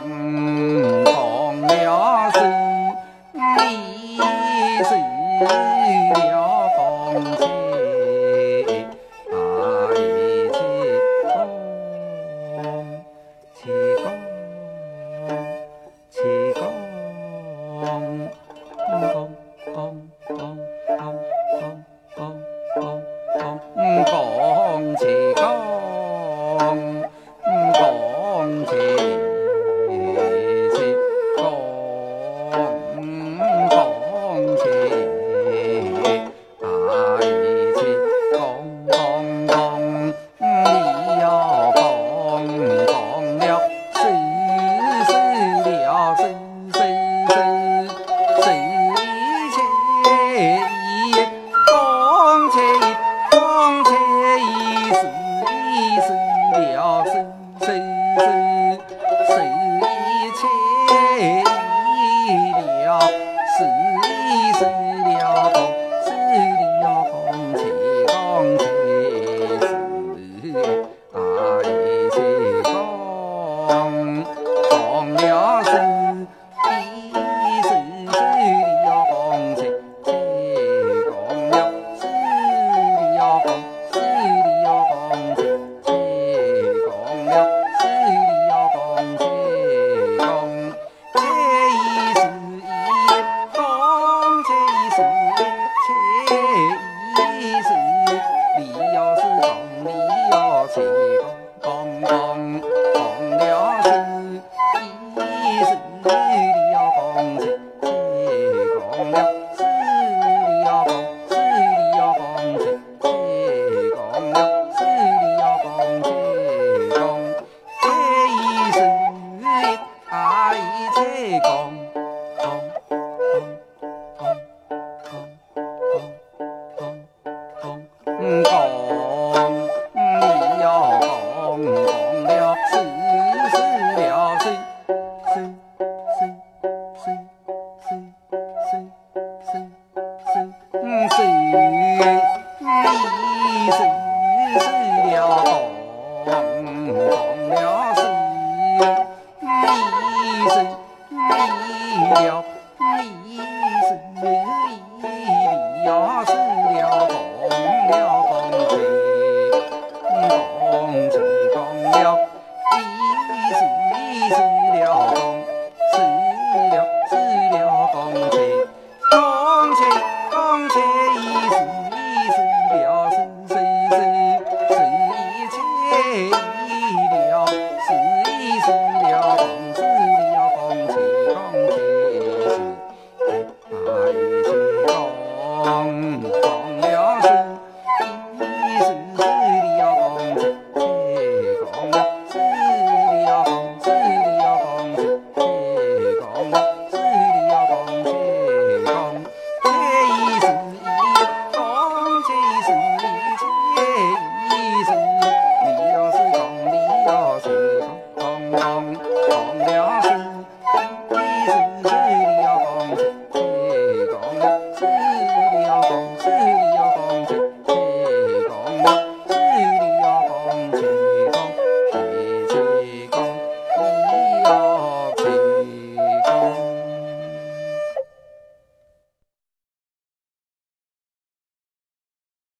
Mm. 声声是妾意刚起刚起意是地是了是是是一切已了是一切已了是一切已了不是了不是了不起刚起势大意失控重量刚刚刚刚刚你要刚刚了谁谁了谁谁谁谁谁谁谁谁你谁谁了